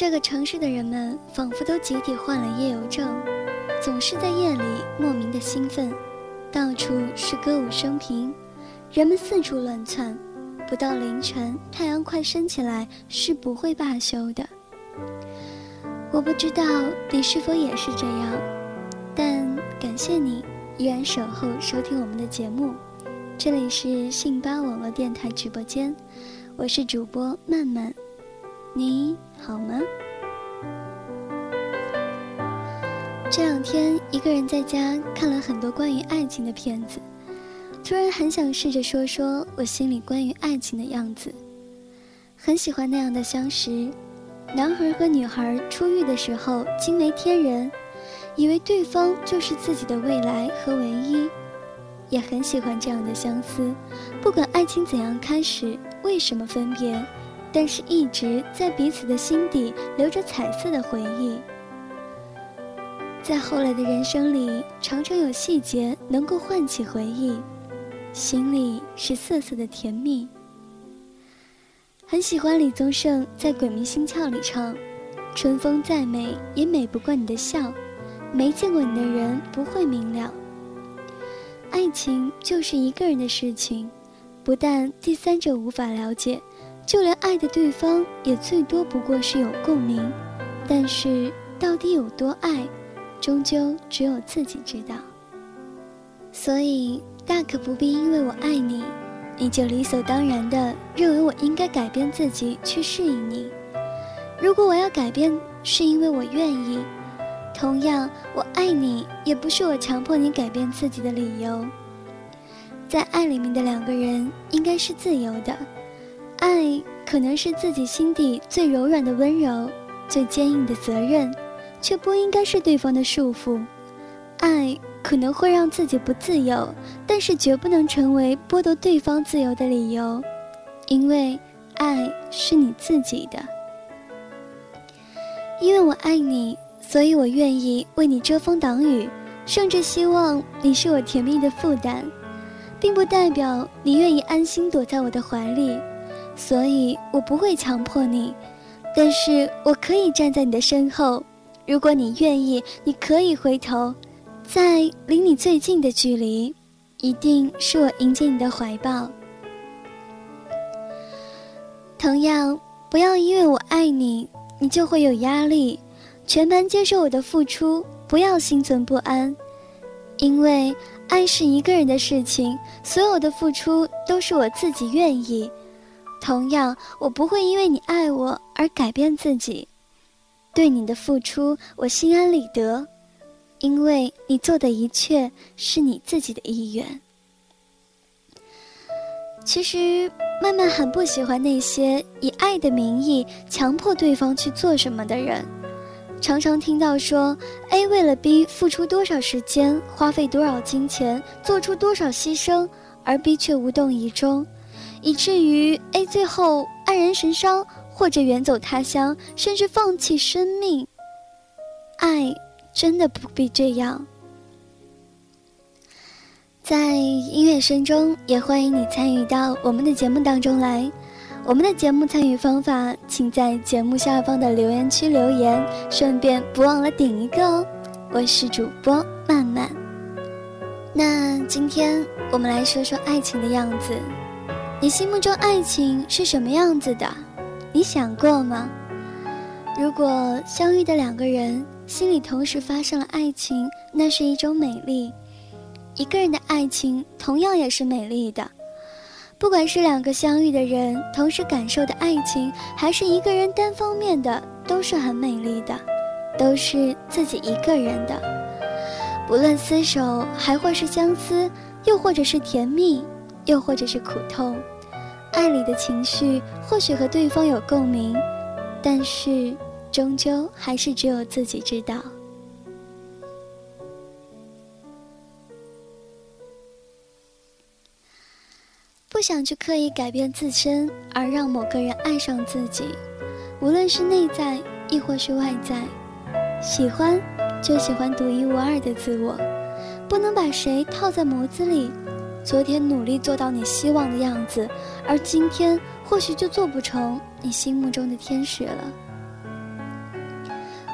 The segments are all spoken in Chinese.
这个城市的人们仿佛都集体患了夜游症，总是在夜里莫名的兴奋，到处是歌舞升平，人们四处乱窜，不到凌晨，太阳快升起来是不会罢休的。我不知道你是否也是这样，但感谢你依然守候收听我们的节目。这里是信巴网络电台直播间，我是主播曼曼。你好吗？这两天一个人在家看了很多关于爱情的片子，突然很想试着说说我心里关于爱情的样子。很喜欢那样的相识，男孩和女孩初遇的时候惊为天人，以为对方就是自己的未来和唯一，也很喜欢这样的相思，不管爱情怎样开始，为什么分别。但是，一直在彼此的心底留着彩色的回忆。在后来的人生里，常常有细节能够唤起回忆，心里是涩涩的甜蜜。很喜欢李宗盛在《鬼迷心窍》里唱：“春风再美，也美不过你的笑。没见过你的人不会明了。爱情就是一个人的事情，不但第三者无法了解。”就连爱的对方也最多不过是有共鸣，但是到底有多爱，终究只有自己知道。所以大可不必因为我爱你，你就理所当然的认为我应该改变自己去适应你。如果我要改变，是因为我愿意，同样我爱你也不是我强迫你改变自己的理由。在爱里面的两个人应该是自由的。爱可能是自己心底最柔软的温柔，最坚硬的责任，却不应该是对方的束缚。爱可能会让自己不自由，但是绝不能成为剥夺对方自由的理由，因为爱是你自己的。因为我爱你，所以我愿意为你遮风挡雨，甚至希望你是我甜蜜的负担，并不代表你愿意安心躲在我的怀里。所以我不会强迫你，但是我可以站在你的身后。如果你愿意，你可以回头，在离你最近的距离，一定是我迎接你的怀抱。同样，不要因为我爱你，你就会有压力，全盘接受我的付出，不要心存不安，因为爱是一个人的事情，所有的付出都是我自己愿意。同样，我不会因为你爱我而改变自己，对你的付出我心安理得，因为你做的一切是你自己的意愿。其实，曼曼很不喜欢那些以爱的名义强迫对方去做什么的人，常常听到说 A 为了 B 付出多少时间，花费多少金钱，做出多少牺牲，而 B 却无动于衷。以至于 A 最后黯然神伤，或者远走他乡，甚至放弃生命。爱真的不必这样。在音乐声中，也欢迎你参与到我们的节目当中来。我们的节目参与方法，请在节目下方的留言区留言，顺便不忘了顶一个哦。我是主播曼曼。那今天我们来说说爱情的样子。你心目中爱情是什么样子的？你想过吗？如果相遇的两个人心里同时发生了爱情，那是一种美丽。一个人的爱情同样也是美丽的。不管是两个相遇的人同时感受的爱情，还是一个人单方面的，都是很美丽的，都是自己一个人的。不论厮守，还或是相思，又或者是甜蜜，又或者是苦痛，爱里的情绪或许和对方有共鸣，但是终究还是只有自己知道。不想去刻意改变自身，而让某个人爱上自己，无论是内在亦或是外在，喜欢。就喜欢独一无二的自我，不能把谁套在模子里。昨天努力做到你希望的样子，而今天或许就做不成你心目中的天使了。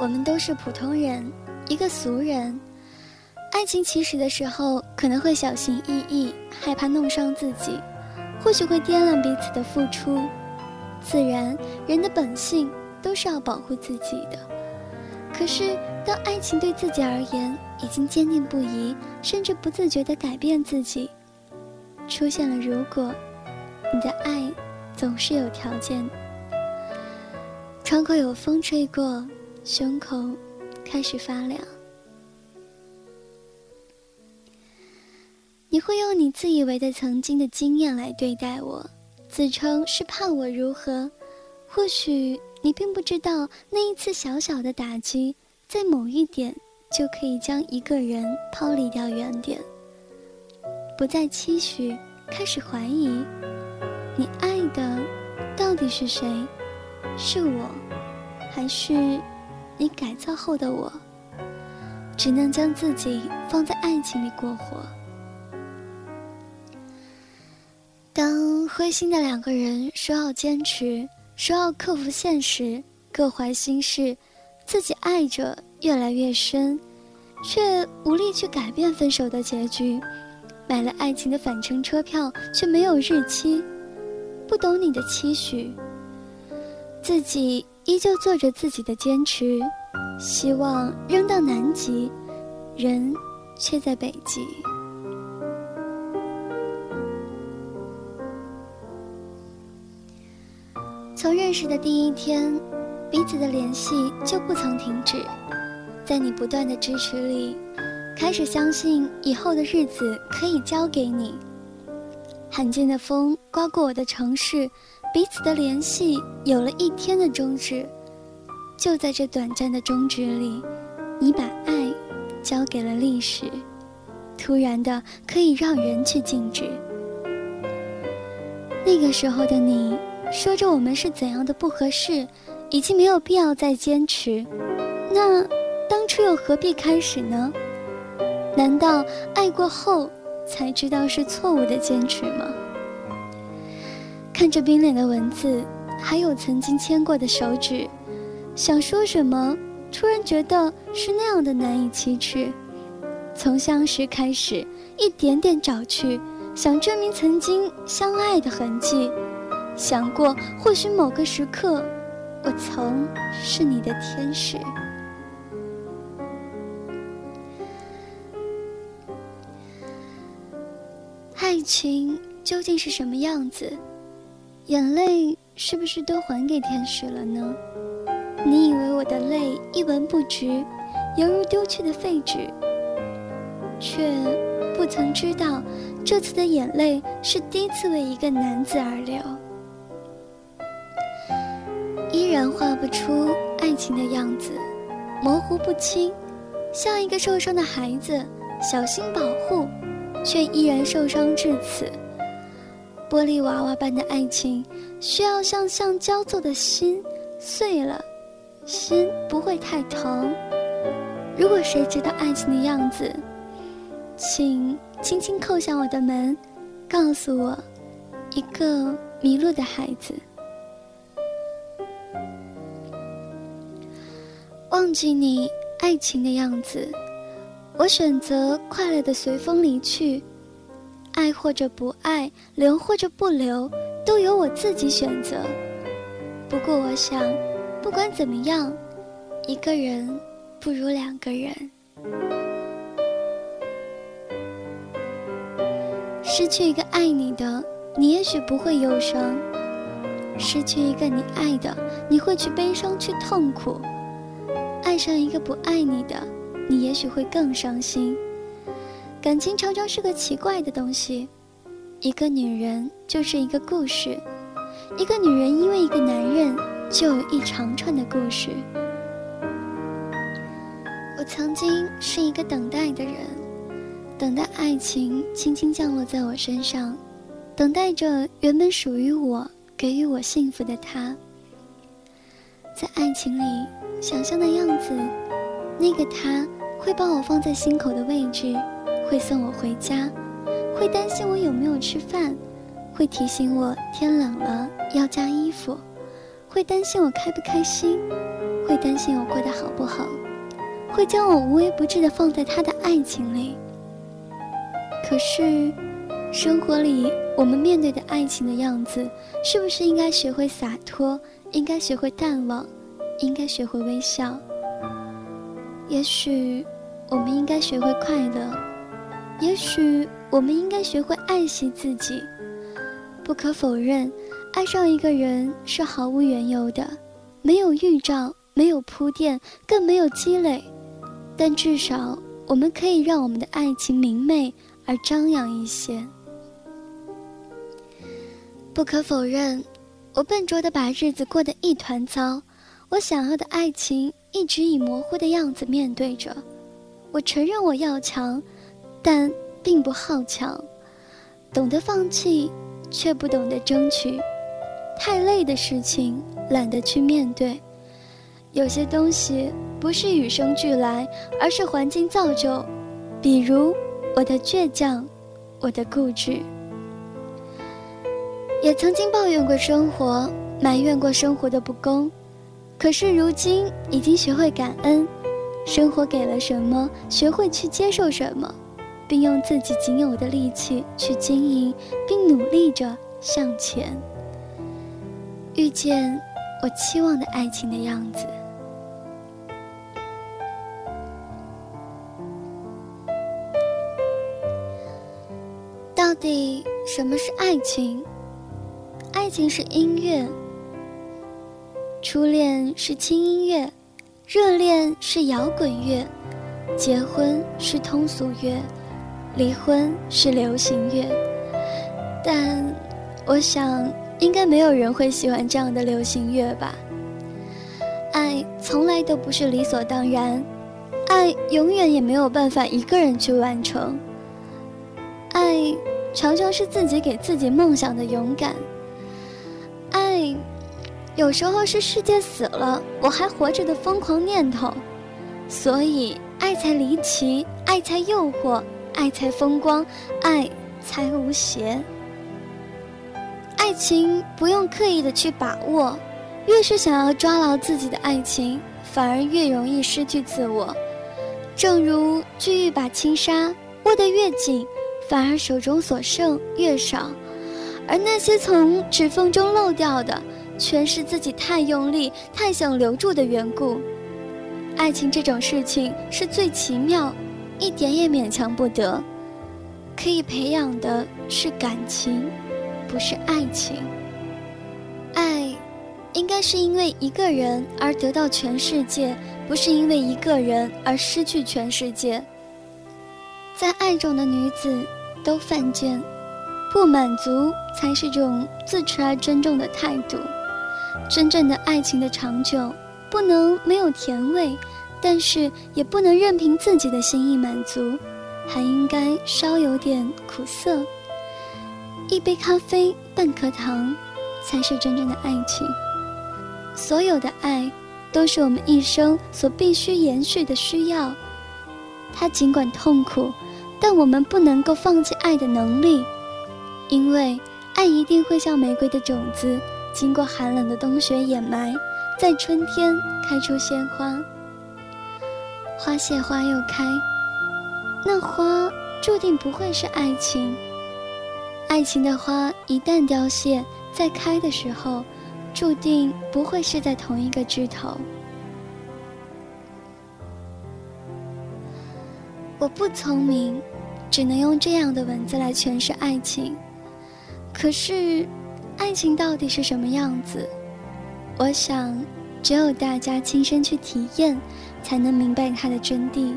我们都是普通人，一个俗人。爱情起始的时候，可能会小心翼翼，害怕弄伤自己，或许会掂量彼此的付出。自然，人的本性都是要保护自己的。可是。当爱情对自己而言已经坚定不移，甚至不自觉地改变自己，出现了如果，你的爱总是有条件。窗口有风吹过，胸口开始发凉。你会用你自以为的曾经的经验来对待我，自称是怕我如何？或许你并不知道那一次小小的打击。在某一点，就可以将一个人抛离掉原点，不再期许，开始怀疑，你爱的到底是谁？是我，还是你改造后的我？只能将自己放在爱情里过活。当灰心的两个人说要坚持，说要克服现实，各怀心事。自己爱着越来越深，却无力去改变分手的结局。买了爱情的返程车票，却没有日期。不懂你的期许，自己依旧做着自己的坚持，希望扔到南极，人却在北极。从认识的第一天。彼此的联系就不曾停止，在你不断的支持里，开始相信以后的日子可以交给你。罕见的风刮过我的城市，彼此的联系有了一天的终止。就在这短暂的终止里，你把爱交给了历史，突然的可以让人去静止。那个时候的你，说着我们是怎样的不合适。已经没有必要再坚持，那当初又何必开始呢？难道爱过后才知道是错误的坚持吗？看着冰冷的文字，还有曾经牵过的手指，想说什么，突然觉得是那样的难以启齿。从相识开始，一点点找去，想证明曾经相爱的痕迹，想过或许某个时刻。我曾是你的天使。情究竟是什么样子？眼泪是不是都还给天使了呢？你以为我的泪一文不值，犹如丢去的废纸，却不曾知道，这次的眼泪是第一次为一个男子而流。依然画不出爱情的样子，模糊不清，像一个受伤的孩子，小心保护，却依然受伤至此。玻璃娃娃般的爱情，需要像橡胶做的心碎了，心不会太疼。如果谁知道爱情的样子，请轻轻叩响我的门，告诉我，一个迷路的孩子。忘记你爱情的样子，我选择快乐的随风离去，爱或者不爱，留或者不留，都由我自己选择。不过我想，不管怎么样，一个人不如两个人。失去一个爱你的，你也许不会忧伤；失去一个你爱的，你会去悲伤，去痛苦。爱上一个不爱你的，你也许会更伤心。感情常常是个奇怪的东西，一个女人就是一个故事，一个女人因为一个男人就有一长串的故事。我曾经是一个等待的人，等待爱情轻轻降落在我身上，等待着原本属于我、给予我幸福的他。在爱情里，想象的样子，那个他会把我放在心口的位置，会送我回家，会担心我有没有吃饭，会提醒我天冷了要加衣服，会担心我开不开心，会担心我过得好不好，会将我无微不至的放在他的爱情里。可是，生活里我们面对的爱情的样子，是不是应该学会洒脱？应该学会淡忘，应该学会微笑。也许，我们应该学会快乐。也许，我们应该学会爱惜自己。不可否认，爱上一个人是毫无缘由的，没有预兆，没有铺垫，更没有积累。但至少，我们可以让我们的爱情明媚而张扬一些。不可否认。我笨拙的把日子过得一团糟，我想要的爱情一直以模糊的样子面对着。我承认我要强，但并不好强，懂得放弃，却不懂得争取。太累的事情懒得去面对。有些东西不是与生俱来，而是环境造就。比如我的倔强，我的固执。也曾经抱怨过生活，埋怨过生活的不公，可是如今已经学会感恩，生活给了什么，学会去接受什么，并用自己仅有的力气去经营，并努力着向前，遇见我期望的爱情的样子。到底什么是爱情？爱情是音乐，初恋是轻音乐，热恋是摇滚乐，结婚是通俗乐，离婚是流行乐。但我想，应该没有人会喜欢这样的流行乐吧？爱从来都不是理所当然，爱永远也没有办法一个人去完成。爱常常是自己给自己梦想的勇敢。有时候是世界死了我还活着的疯狂念头，所以爱才离奇，爱才诱惑，爱才风光，爱才无邪。爱情不用刻意的去把握，越是想要抓牢自己的爱情，反而越容易失去自我。正如锯一把轻纱，握得越紧，反而手中所剩越少。而那些从指缝中漏掉的，全是自己太用力、太想留住的缘故。爱情这种事情是最奇妙，一点也勉强不得。可以培养的是感情，不是爱情。爱，应该是因为一个人而得到全世界，不是因为一个人而失去全世界。在爱中的女子都犯贱。不满足才是种自持而珍重的态度。真正的爱情的长久，不能没有甜味，但是也不能任凭自己的心意满足，还应该稍有点苦涩。一杯咖啡，半颗糖，才是真正的爱情。所有的爱，都是我们一生所必须延续的需要。它尽管痛苦，但我们不能够放弃爱的能力。因为爱一定会像玫瑰的种子，经过寒冷的冬雪掩埋，在春天开出鲜花。花谢花又开，那花注定不会是爱情。爱情的花一旦凋谢，在开的时候，注定不会是在同一个枝头。我不聪明，只能用这样的文字来诠释爱情。可是，爱情到底是什么样子？我想，只有大家亲身去体验，才能明白它的真谛。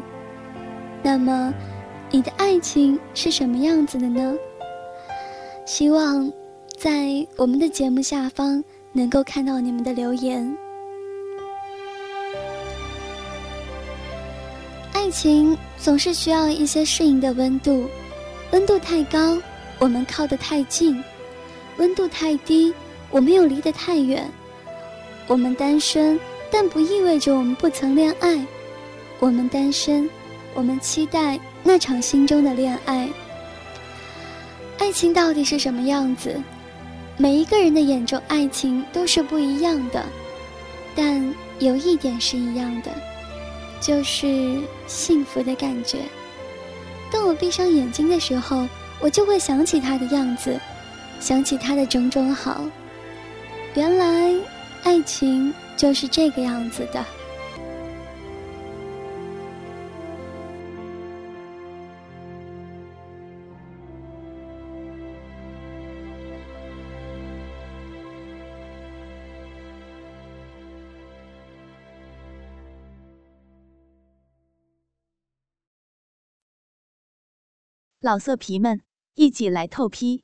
那么，你的爱情是什么样子的呢？希望在我们的节目下方能够看到你们的留言。爱情总是需要一些适应的温度，温度太高，我们靠得太近；温度太低，我们又离得太远。我们单身，但不意味着我们不曾恋爱。我们单身，我们期待那场心中的恋爱。爱情到底是什么样子？每一个人的眼中，爱情都是不一样的，但有一点是一样的。就是幸福的感觉。当我闭上眼睛的时候，我就会想起他的样子，想起他的种种好。原来，爱情就是这个样子的。老色皮们，一起来透批！